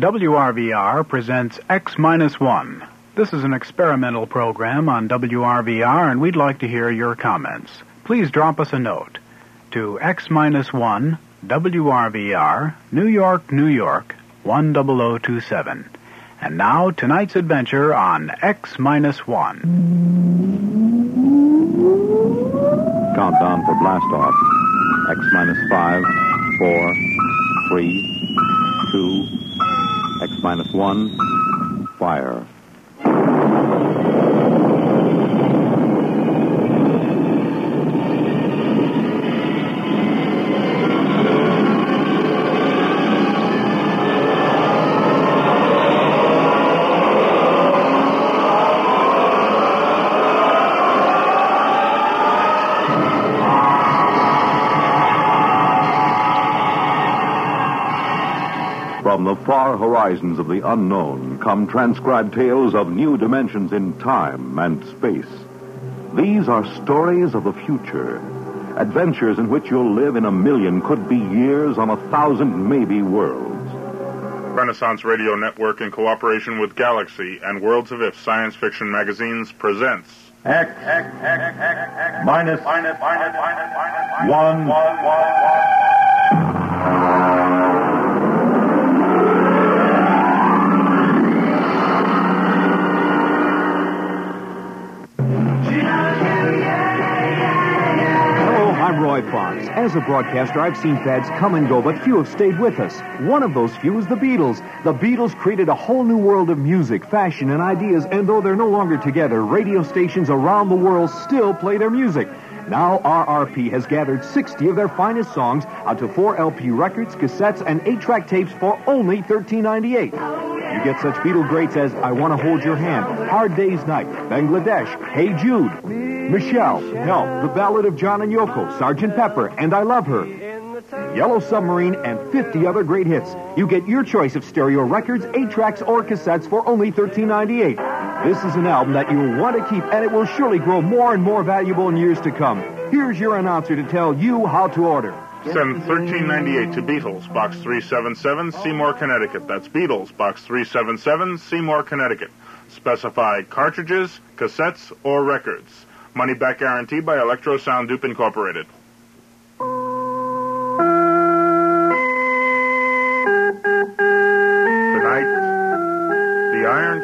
WRVR presents X Minus One. This is an experimental program on WRVR, and we'd like to hear your comments. Please drop us a note to X Minus One, WRVR, New York, New York, 10027. And now, tonight's adventure on X Minus One. Countdown for blast off. X minus five, four, three, two, X minus one, fire. From the far horizons of the unknown come transcribed tales of new dimensions in time and space. These are stories of the future, adventures in which you'll live in a million, could be years, on a thousand, maybe worlds. Renaissance Radio Network, in cooperation with Galaxy and Worlds of If Science Fiction magazines, presents X, X, X, X, X, minus, minus, minus, minus, minus, one, one, one, one. Fox. As a broadcaster, I've seen fads come and go, but few have stayed with us. One of those few is the Beatles. The Beatles created a whole new world of music, fashion, and ideas, and though they're no longer together, radio stations around the world still play their music. Now, RRP has gathered 60 of their finest songs onto four LP records, cassettes, and eight track tapes for only $13.98. You get such Beatle greats as I Want to Hold Your Hand, Hard Day's Night, Bangladesh, Hey Jude, Michelle, Help, The Ballad of John and Yoko, Sergeant Pepper, and I Love Her. Yellow Submarine, and 50 other great hits. You get your choice of stereo records, 8 tracks, or cassettes for only $13.98. This is an album that you'll want to keep, and it will surely grow more and more valuable in years to come. Here's your announcer to tell you how to order. Send 1398 to Beatles, Box 377, Seymour, Connecticut. That's Beatles, Box 377, Seymour, Connecticut. Specify cartridges, cassettes, or records. Money back guarantee by Electro Sound Dupe Incorporated.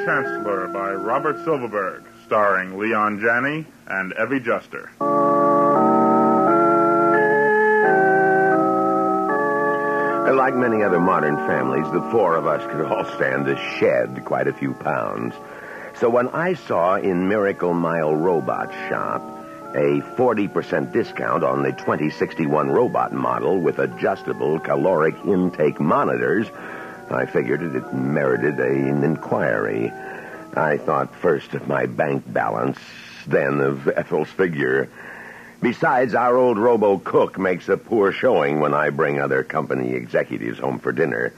Chancellor by Robert Silverberg, starring Leon Janney and Evie Juster. Like many other modern families, the four of us could all stand to shed quite a few pounds. So when I saw in Miracle Mile Robot Shop a 40% discount on the 2061 robot model with adjustable caloric intake monitors, I figured it merited an inquiry. I thought first of my bank balance, then of Ethel's figure. Besides, our old robo cook makes a poor showing when I bring other company executives home for dinner.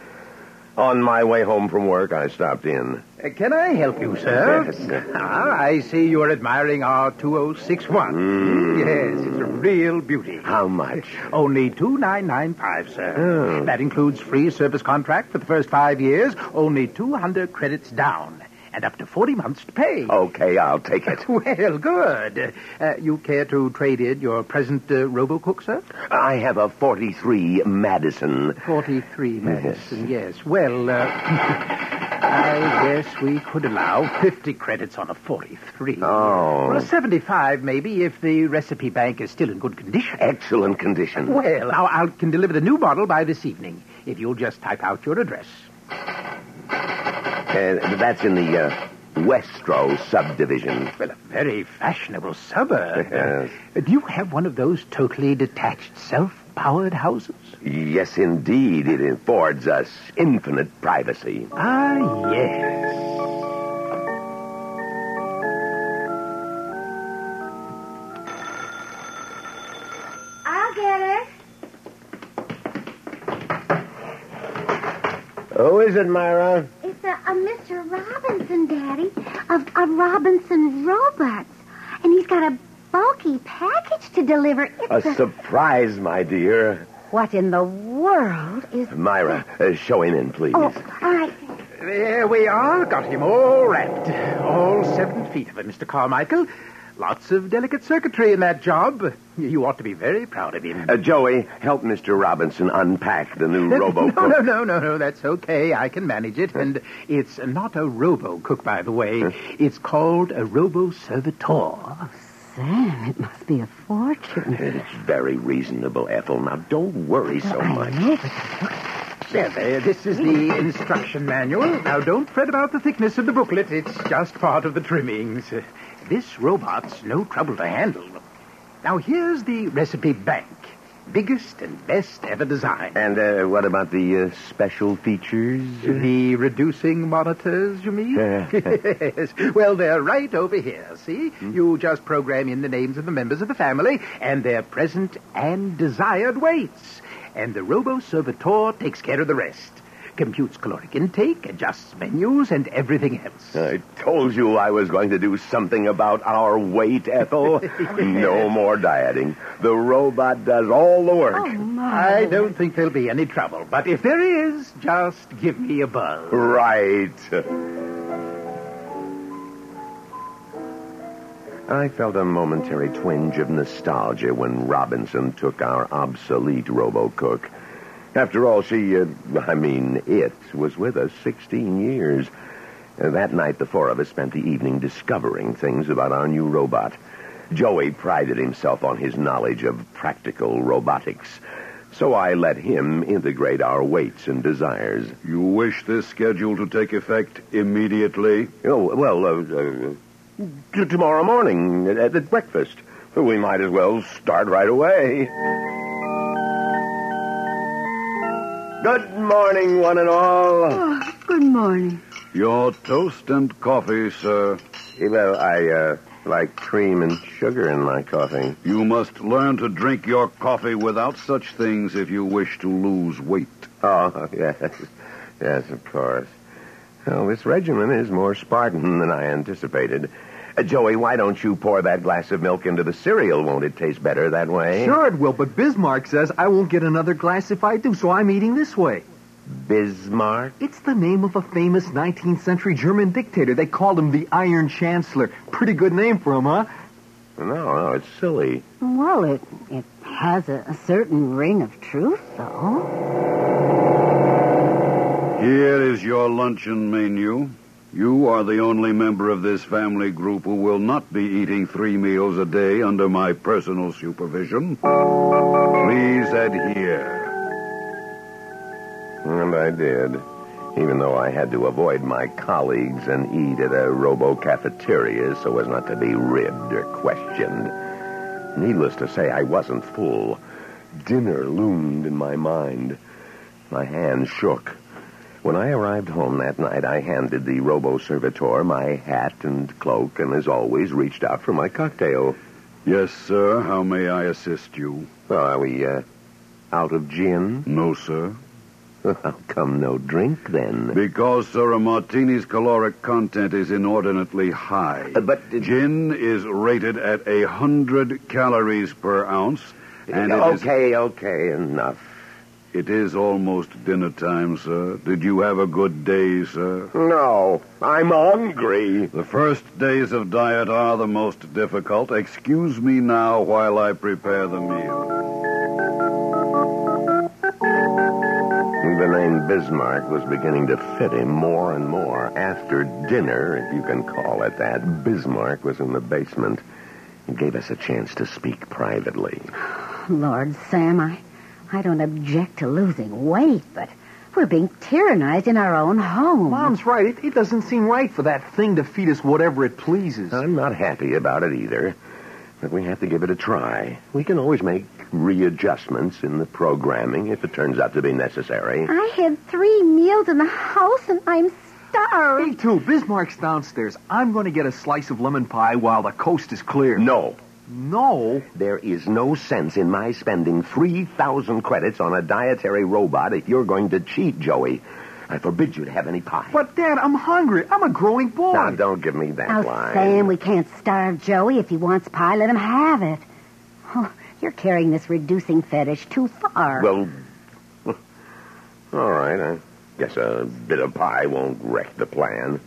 On my way home from work, I stopped in. Uh, Can I help you, sir? Yes. Ah, I see you're admiring our 2061. Yes, it's a real beauty. How much? Only 2995, sir. Oh. That includes free service contract for the first five years, only 200 credits down, and up to 40 months to pay. Okay, I'll take it. Well, good. Uh, you care to trade in your present uh, RoboCook, sir? I have a 43 Madison. 43 Madison, yes. Well, uh, I guess we could allow 50 credits on a 43. Oh. Or a 75, maybe, if the recipe bank is still in good condition. Excellent condition. Well, I, I can deliver the new model by this evening, if you'll just type out your address. Uh, that's in the uh, Westro subdivision. Well, a very fashionable suburb. Yes. Uh, do you have one of those totally detached, self-powered houses? Yes, indeed. It affords us infinite privacy. Ah, yes. I'll get it. Who is it, Myra? It's a, a Mr. Robinson, Daddy, of, of Robinson Robots. And he's got a bulky package to deliver. It's A surprise, my dear. What in the world is... Myra, uh, show him in, please. Oh, all right. There we are. Got him all wrapped. All seven feet of him, Mr. Carmichael. Lots of delicate circuitry in that job. You ought to be very proud of him. Uh, Joey, help Mr. Robinson unpack the new robo No, no, no, no, no. That's okay. I can manage it. And it's not a robo cook, by the way. It's called a robo servitor. Sam, it must be a fortune. It's very reasonable, Ethel. Now, don't worry so I much. know, but There, there. This is the instruction manual. Now, don't fret about the thickness of the booklet. It's just part of the trimmings. This robot's no trouble to handle. Now, here's the recipe bank. Biggest and best ever designed. And uh, what about the uh, special features? The reducing monitors, you mean? yes. Well, they're right over here, see? You just program in the names of the members of the family and their present and desired weights. And the Robo Servitor takes care of the rest. Computes caloric intake, adjusts menus, and everything else. I told you I was going to do something about our weight, Ethel. no more dieting. The robot does all the work. Oh, my. I don't think there'll be any trouble, but if there is, just give me a buzz. Right. I felt a momentary twinge of nostalgia when Robinson took our obsolete RoboCook. After all, she, uh, I mean, it, was with us 16 years. Uh, that night, the four of us spent the evening discovering things about our new robot. Joey prided himself on his knowledge of practical robotics. So I let him integrate our weights and desires. You wish this schedule to take effect immediately? Oh, well, uh, uh, t- tomorrow morning at, at breakfast. We might as well start right away. Good morning, one and all. Oh, good morning. Your toast and coffee, sir. Well, I uh, like cream and sugar in my coffee. You must learn to drink your coffee without such things if you wish to lose weight. Oh, yes. Yes, of course. Well, this regimen is more Spartan than I anticipated. Uh, Joey, why don't you pour that glass of milk into the cereal? Won't it taste better that way? Sure it will, but Bismarck says I won't get another glass if I do, so I'm eating this way. Bismarck? It's the name of a famous 19th century German dictator. They called him the Iron Chancellor. Pretty good name for him, huh? No, no, it's silly. Well, it, it has a, a certain ring of truth, though. Here is your luncheon menu. You are the only member of this family group who will not be eating three meals a day under my personal supervision. Please adhere. And I did, even though I had to avoid my colleagues and eat at a robo cafeteria so as not to be ribbed or questioned. Needless to say, I wasn't full. Dinner loomed in my mind. My hands shook. When I arrived home that night, I handed the robo servitor my hat and cloak, and as always, reached out for my cocktail. Yes, sir. How may I assist you? Well, are we, uh, out of gin? No, sir. How come no drink then? Because, sir, a martini's caloric content is inordinately high. Uh, but uh, Gin is rated at a hundred calories per ounce, and it is- okay, okay, enough. It is almost dinner time, sir. Did you have a good day, sir? No, I'm hungry. The first days of diet are the most difficult. Excuse me now while I prepare the meal. The name Bismarck was beginning to fit him more and more. After dinner, if you can call it that, Bismarck was in the basement. It gave us a chance to speak privately. Lord, Sam, I, I don't object to losing weight, but we're being tyrannized in our own home. Mom's right. It, it doesn't seem right for that thing to feed us whatever it pleases. I'm not happy about it either, but we have to give it a try. We can always make readjustments in the programming if it turns out to be necessary. I had three meals in the house and I'm Me too. Bismarck's downstairs. I'm going to get a slice of lemon pie while the coast is clear. No, No. there is no sense in my spending 3,000 credits on a dietary robot if you're going to cheat, Joey. I forbid you to have any pie. But, Dad, I'm hungry. I'm a growing boy. Now, don't give me that Now, line. Sam, we can't starve Joey. If he wants pie, let him have it. Oh, you're carrying this reducing fetish too far. Well, all right. I, Guess a bit of pie won't wreck the plan.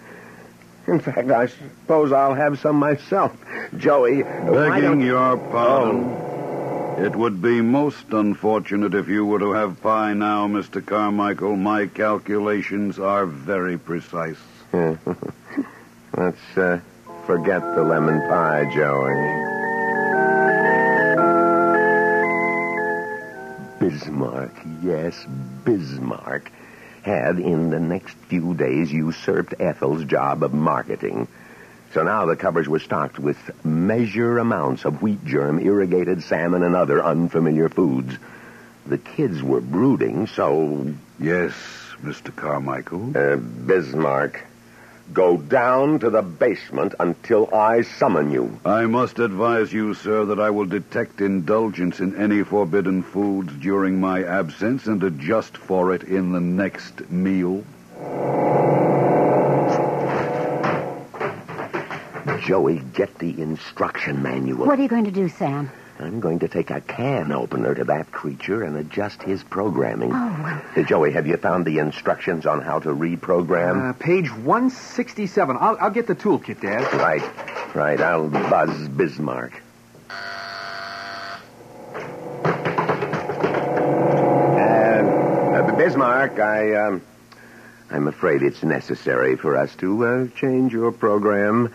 In fact, I suppose I'll have some myself. Joey, Begging your pardon. It would be most unfortunate if you were to have pie now, Mr. Carmichael. My calculations are very precise. Let's uh, forget the lemon pie, Joey. Bismarck, yes, Bismarck, had in the next few days usurped Ethel's job of marketing. So now the cupboards were stocked with measure amounts of wheat germ, irrigated salmon, and other unfamiliar foods. The kids were brooding, so. Yes, Mr. Carmichael. Uh, Bismarck, go down to the basement until I summon you. I must advise you, sir, that I will detect indulgence in any forbidden foods during my absence and adjust for it in the next meal. Joey, get the instruction manual. What are you going to do, Sam? I'm going to take a can opener to that creature and adjust his programming. Oh, well. Uh, Joey, have you found the instructions on how to reprogram? Uh, page 167. I'll, I'll get the toolkit, Dad. right, right. I'll buzz Bismarck. Uh, uh, Bismarck, I, um, I'm afraid it's necessary for us to uh, change your program.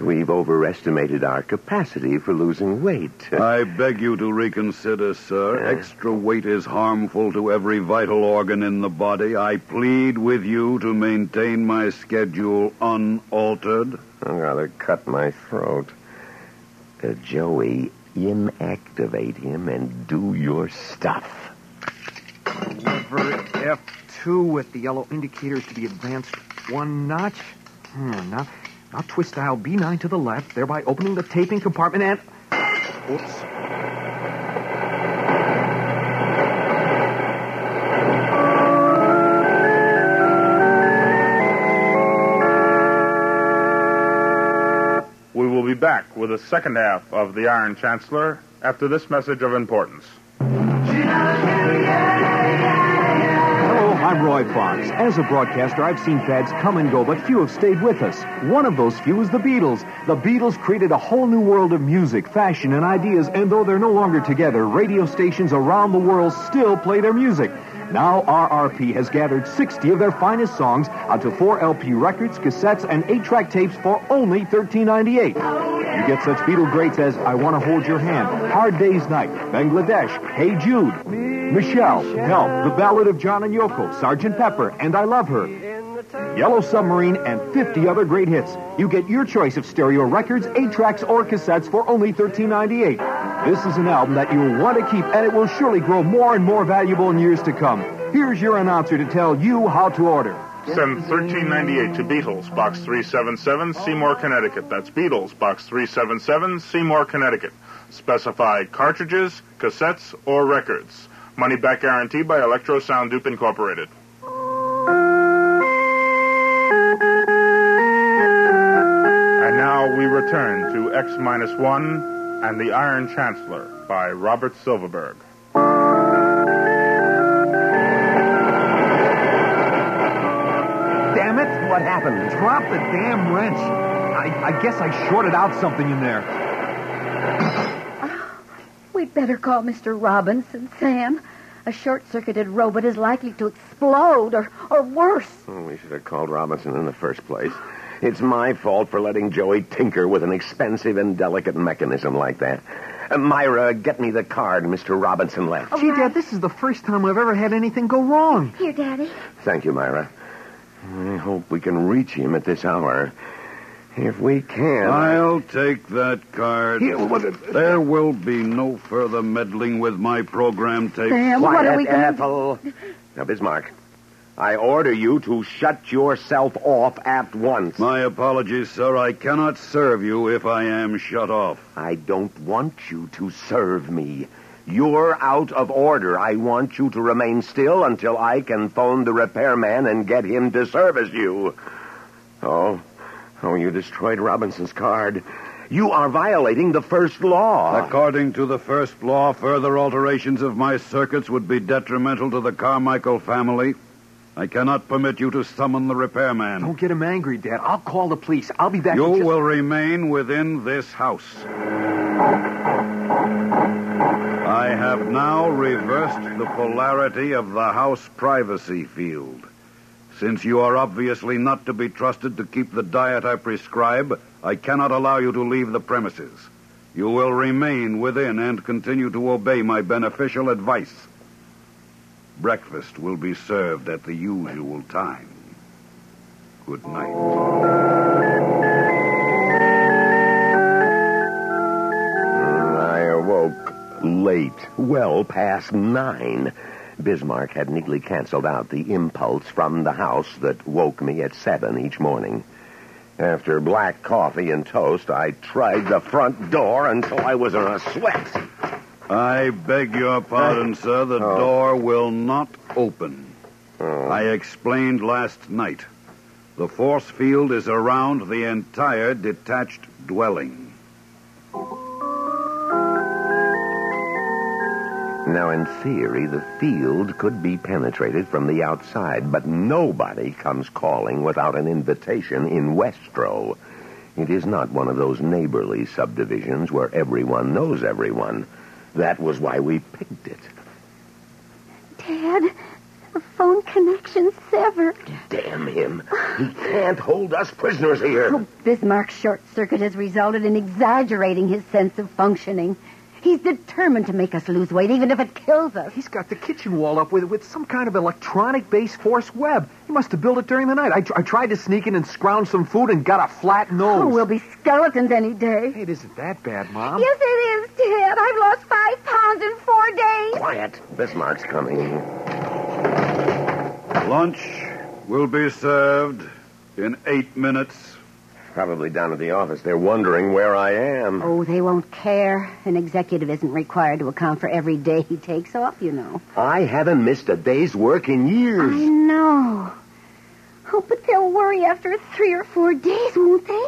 We've overestimated our capacity for losing weight. I beg you to reconsider, sir. Extra weight is harmful to every vital organ in the body. I plead with you to maintain my schedule unaltered. I'd rather cut my throat. Uh, Joey, inactivate him and do your stuff. Lever F2 with the yellow indicators to be advanced one notch. Hmm, now, now twist dial B9 to the left, thereby opening the taping compartment and. Oops. We will be back with the second half of The Iron Chancellor after this message of importance. I'm Roy Fox. As a broadcaster, I've seen fads come and go, but few have stayed with us. One of those few is the Beatles. The Beatles created a whole new world of music, fashion, and ideas, and though they're no longer together, radio stations around the world still play their music. Now RRP has gathered 60 of their finest songs onto four LP records, cassettes, and eight-track tapes for only $13.98. You get such Beatle greats as I Want to Hold Your Hand, Hard Day's Night, Bangladesh, Hey Jude, Michelle, Help, The Ballad of John and Yoko, Sergeant Pepper, and I Love Her. Yellow Submarine, and 50 other great hits. You get your choice of stereo records, 8 tracks, or cassettes for only $13.98. This is an album that you'll want to keep, and it will surely grow more and more valuable in years to come. Here's your announcer to tell you how to order. Send 1398 to Beatles, Box 377, Seymour, Connecticut. That's Beatles, Box 377, Seymour, Connecticut. Specify cartridges, cassettes, or records. Money back guarantee by Electro Sound Dupe Incorporated. And now we return to X minus one and the Iron Chancellor by Robert Silverberg. Damn it! What happened? Drop the damn wrench. I, I guess I shorted out something in there. We'd better call Mr. Robinson, Sam. A short-circuited robot is likely to explode, or, or worse. Oh, we should have called Robinson in the first place. It's my fault for letting Joey tinker with an expensive and delicate mechanism like that. Uh, Myra, get me the card Mr. Robinson left. Oh, Gee, Dad, this is the first time I've ever had anything go wrong. Here, Daddy. Thank you, Myra. I hope we can reach him at this hour. If we can. I'll take that card. Here, what it- There will be no further meddling with my program tape. Sam, what are we going to Ethel. Now, Bismarck, I order you to shut yourself off at once. My apologies, sir. I cannot serve you if I am shut off. I don't want you to serve me. You're out of order. I want you to remain still until I can phone the repairman and get him to service you. Oh, oh, you destroyed Robinson's card. You are violating the first law. According to the first law, further alterations of my circuits would be detrimental to the Carmichael family. I cannot permit you to summon the repairman. Don't get him angry, Dad. I'll call the police. I'll be back. You just- will remain within this house. I have now reversed the polarity of the house privacy field. Since you are obviously not to be trusted to keep the diet I prescribe, I cannot allow you to leave the premises. You will remain within and continue to obey my beneficial advice. Breakfast will be served at the usual time. Good night. I awoke late, well past nine. Bismarck had neatly canceled out the impulse from the house that woke me at seven each morning. After black coffee and toast, I tried the front door until I was in a sweat. I beg your pardon, sir. The Oh. door will not open. Oh. I explained last night. The force field is around the entire detached dwelling. Now, in theory, the field could be penetrated from the outside, but nobody comes calling without an invitation in Westro. It is not one of those neighborly subdivisions where everyone knows everyone. That was why we picked it. Dad, the phone connection's severed. Damn him. He can't hold us prisoners here. Oh, Bismarck's short circuit has resulted in exaggerating his sense of functioning. He's determined to make us lose weight, even if it kills us. He's got the kitchen wall up with, with some kind of electronic-based force web. He must have built it during the night. I, tr- I tried to sneak in and scrounge some food and got a flat oh, nose. Oh, we'll be skeletons any day. Hey, it isn't that bad, Mom. Yes, it is, Dad. I've lost five pounds in four days. Quiet. Bismarck's coming. Lunch will be served in eight minutes. Probably down at the office. They're wondering where I am. Oh, they won't care. An executive isn't required to account for every day he takes off, you know. I haven't missed a day's work in years. I years. know. Oh, but they'll worry after three or four days, won't they?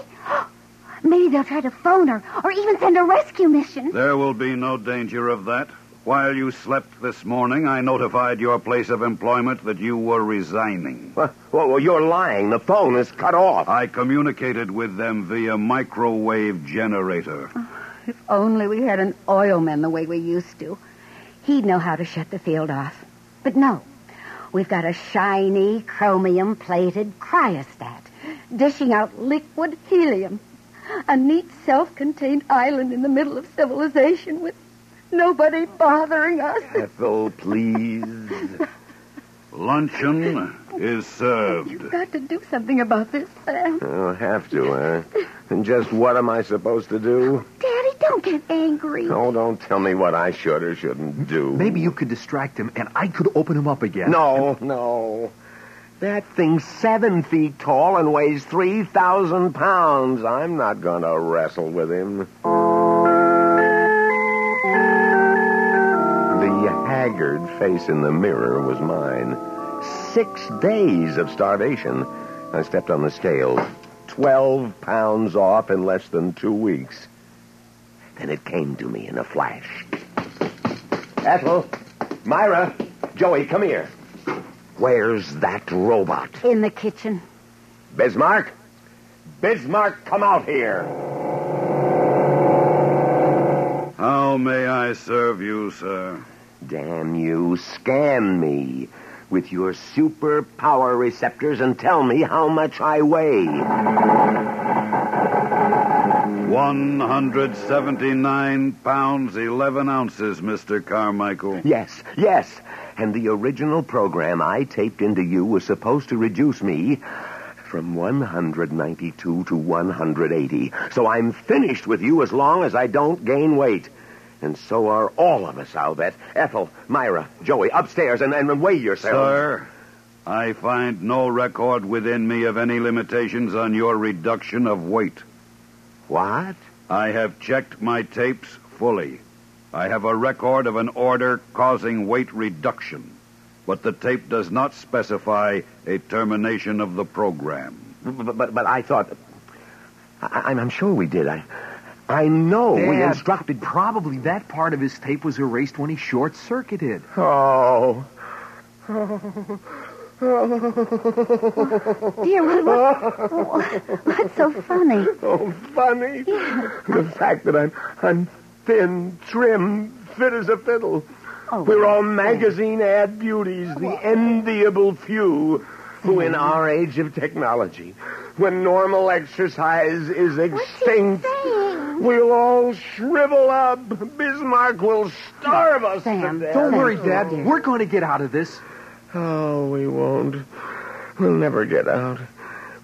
Maybe they'll try to phone her or even send a rescue mission. There will be no danger of that. While you slept this morning, I notified your place of employment that you were resigning. Well, well, you're lying. The phone is cut off. I communicated with them via microwave generator. Oh, if only we had an oilman the way we used to. He'd know how to shut the field off. But no. We've got a shiny, chromium-plated cryostat, dishing out liquid helium. A neat, self-contained island in the middle of civilization with nobody bothering us. Ethel, please. Luncheon is served. You've got to do something about this, Sam. I'll have to, huh? And just what am I supposed to do? Daddy, don't get angry. Oh, don't tell me what I should or shouldn't do. Maybe you could distract him, and I could open him up again. No, no. That thing's seven feet tall and weighs 3,000 pounds. I'm not going to wrestle with him. Haggard face in the mirror was mine. Six days of starvation. I stepped on the scales. Twelve pounds off in less than two weeks. Then it came to me in a flash. Ethel, Myra, Joey, come here. Where's that robot? In the kitchen. Bismarck? Bismarck, come out here. How may I serve you, sir? Damn you, scan me with your super power receptors and tell me how much I weigh. 179 pounds, 11 ounces, Mr. Carmichael. Yes, yes. And the original program I taped into you was supposed to reduce me from 192 to 180. So I'm finished with you as long as I don't gain weight. And so are all of us, I'll bet. Ethel, Myra, Joey, upstairs and, and weigh yourselves. Sir, I find no record within me of any limitations on your reduction of weight. What? I have checked my tapes fully. I have a record of an order causing weight reduction, but the tape does not specify a termination of the program. But, but, but I thought. I, I'm sure we did. I, I know we Dad, instructed. Probably that part of his tape was erased when he short-circuited. Oh. oh. Oh, Dear, what, what, what's so funny? Oh, funny. The fact that I'm I'm thin, trim, fit as a fiddle. Oh, We're all magazine ad beauties, the enviable few who, in our age of technology, when normal exercise is extinct, we'll all shrivel up. Bismarck will starve us Sam, to death. Don't worry, oh. Dad. We're going to get out of this. Oh, we won't. We'll never get out.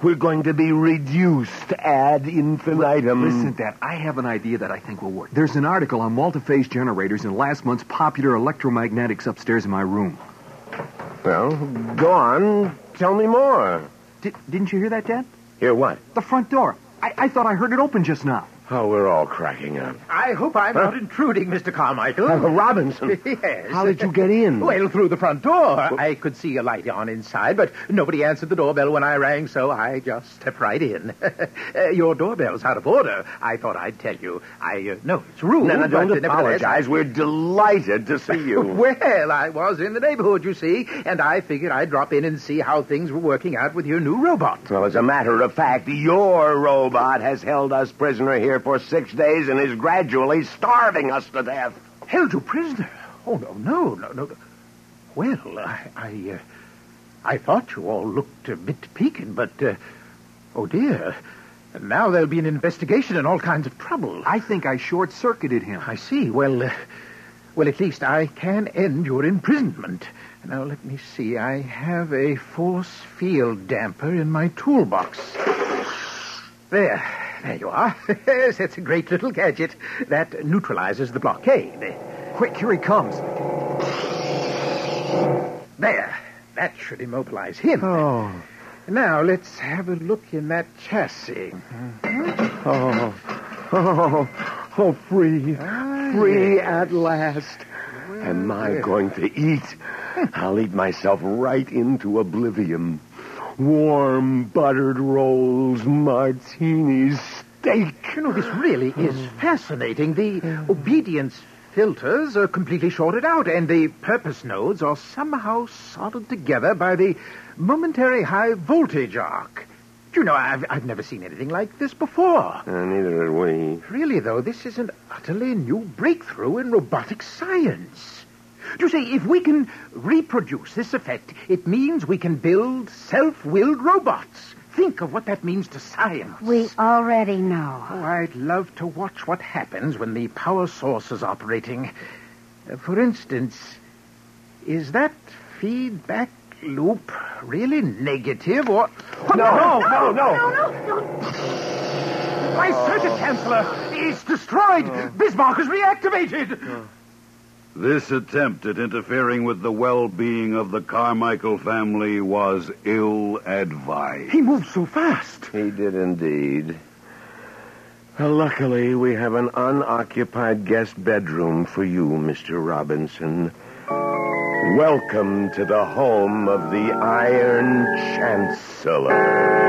We're going to be reduced ad infinitum. Listen, Dad, I have an idea that I think will work. There's an article on multi-phase generators in last month's popular electromagnetics upstairs in my room. Well, go on. Tell me more. Di- didn't you hear that, Dad? Hear what? The front door. I-, I thought I heard it open just now. Oh, we're all cracking up. I hope I'm not intruding, Mr. Carmichael. Uh, Robinson. yes. How did you get in? Well, through the front door. I could see a light on inside, but nobody answered the doorbell when I rang, so I just stepped right in. uh, your doorbell's out of order. I thought I'd tell you. I uh, know it's rude. No, no, don't but, apologize. We're delighted to see you. Well, I was in the neighborhood, you see, and I figured I'd drop in and see how things were working out with your new robot. Well, as a matter of fact, your robot has held us prisoner here for six days and is gradually starving us to death. Held you prisoner? Oh, no, no, no, no. Well, I, I, uh, I thought you all looked a bit peaked, but, uh, oh dear. Now there'll be an investigation and all kinds of trouble. I think I short-circuited him. I see. Well, uh, well, at least I can end your imprisonment. Now, let me see. I have a force field damper in my toolbox. There. There you are. yes, that's a great little gadget that neutralizes the blockade. Quick, here he comes. There. That should immobilize him. Oh. Now, let's have a look in that chassis. Mm-hmm. Oh. Oh. Oh, free. Ah, free at last. Am I going to eat? Hmm. I'll eat myself right into oblivion. Warm buttered rolls, martinis, steak. You know, this really is fascinating. The obedience filters are completely shorted out, and the purpose nodes are somehow soldered together by the momentary high voltage arc. Do you know, I've, I've never seen anything like this before. Uh, neither had we. Really, though, this is an utterly new breakthrough in robotic science. Do you see, if we can reproduce this effect, it means we can build self-willed robots. Think of what that means to science. We already know. Oh, I'd love to watch what happens when the power source is operating. Uh, for instance, is that feedback loop really negative or... Oh, No, no, no, no. no. My circuit canceller is destroyed. Bismarck is reactivated. This attempt at interfering with the well-being of the Carmichael family was ill-advised. He moved so fast. He did indeed. Well, luckily, we have an unoccupied guest bedroom for you, Mr. Robinson. Welcome to the home of the Iron Chancellor.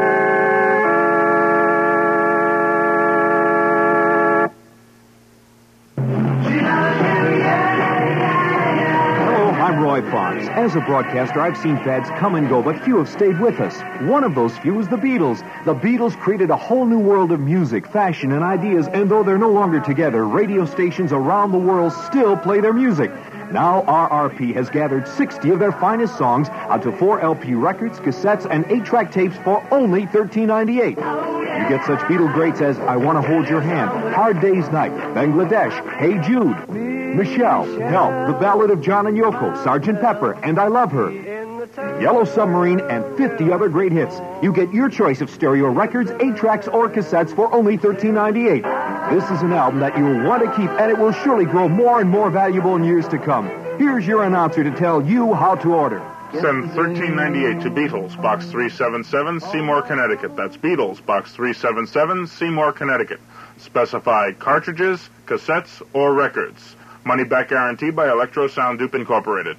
I'm Roy Fox. As a broadcaster, I've seen fads come and go, but few have stayed with us. One of those few is the Beatles. The Beatles created a whole new world of music, fashion, and ideas, and though they're no longer together, radio stations around the world still play their music. Now, RRP has gathered 60 of their finest songs out onto four LP records, cassettes, and eight-track tapes for only $13.98. You get such Beatle greats as I Want to Hold Your Hand, Hard Day's Night, Bangladesh, Hey Jude, Michelle, Help, The Ballad of John and Yoko, Sergeant Pepper, and I Love Her. Yellow Submarine, and 50 other great hits. You get your choice of stereo records, 8 tracks, or cassettes for only $13.98. This is an album that you'll want to keep, and it will surely grow more and more valuable in years to come. Here's your announcer to tell you how to order. Send 1398 to Beatles, Box 377, Seymour, Connecticut. That's Beatles, Box 377, Seymour, Connecticut. Specify cartridges, cassettes, or records. Money back guarantee by Electro Sound Dupe Incorporated.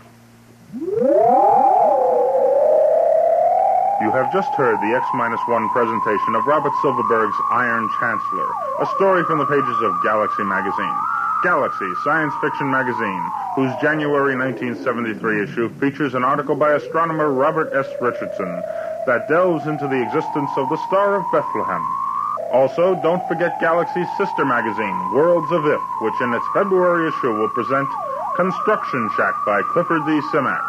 You have just heard the X-1 presentation of Robert Silverberg's Iron Chancellor, a story from the pages of Galaxy magazine. Galaxy, science fiction magazine, whose January 1973 issue features an article by astronomer Robert S. Richardson that delves into the existence of the Star of Bethlehem. Also, don't forget Galaxy's sister magazine, Worlds of If, which in its February issue will present Construction Shack by Clifford D. Simak.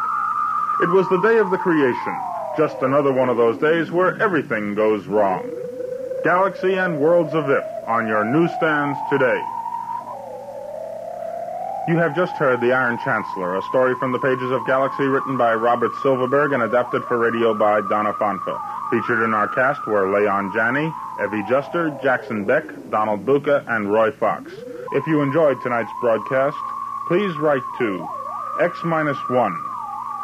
It was the day of the creation, just another one of those days where everything goes wrong. Galaxy and Worlds of If on your newsstands today. You have just heard The Iron Chancellor, a story from the pages of Galaxy written by Robert Silverberg and adapted for radio by Donna Fonfa. Featured in our cast were Leon Janney, Evie Juster, Jackson Beck, Donald Buka, and Roy Fox. If you enjoyed tonight's broadcast, please write to X-1,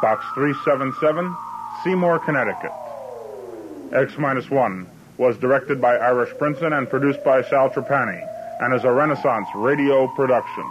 Box 377, Seymour, Connecticut. X-1 was directed by Irish Princeton and produced by Sal Trapani and is a Renaissance radio production.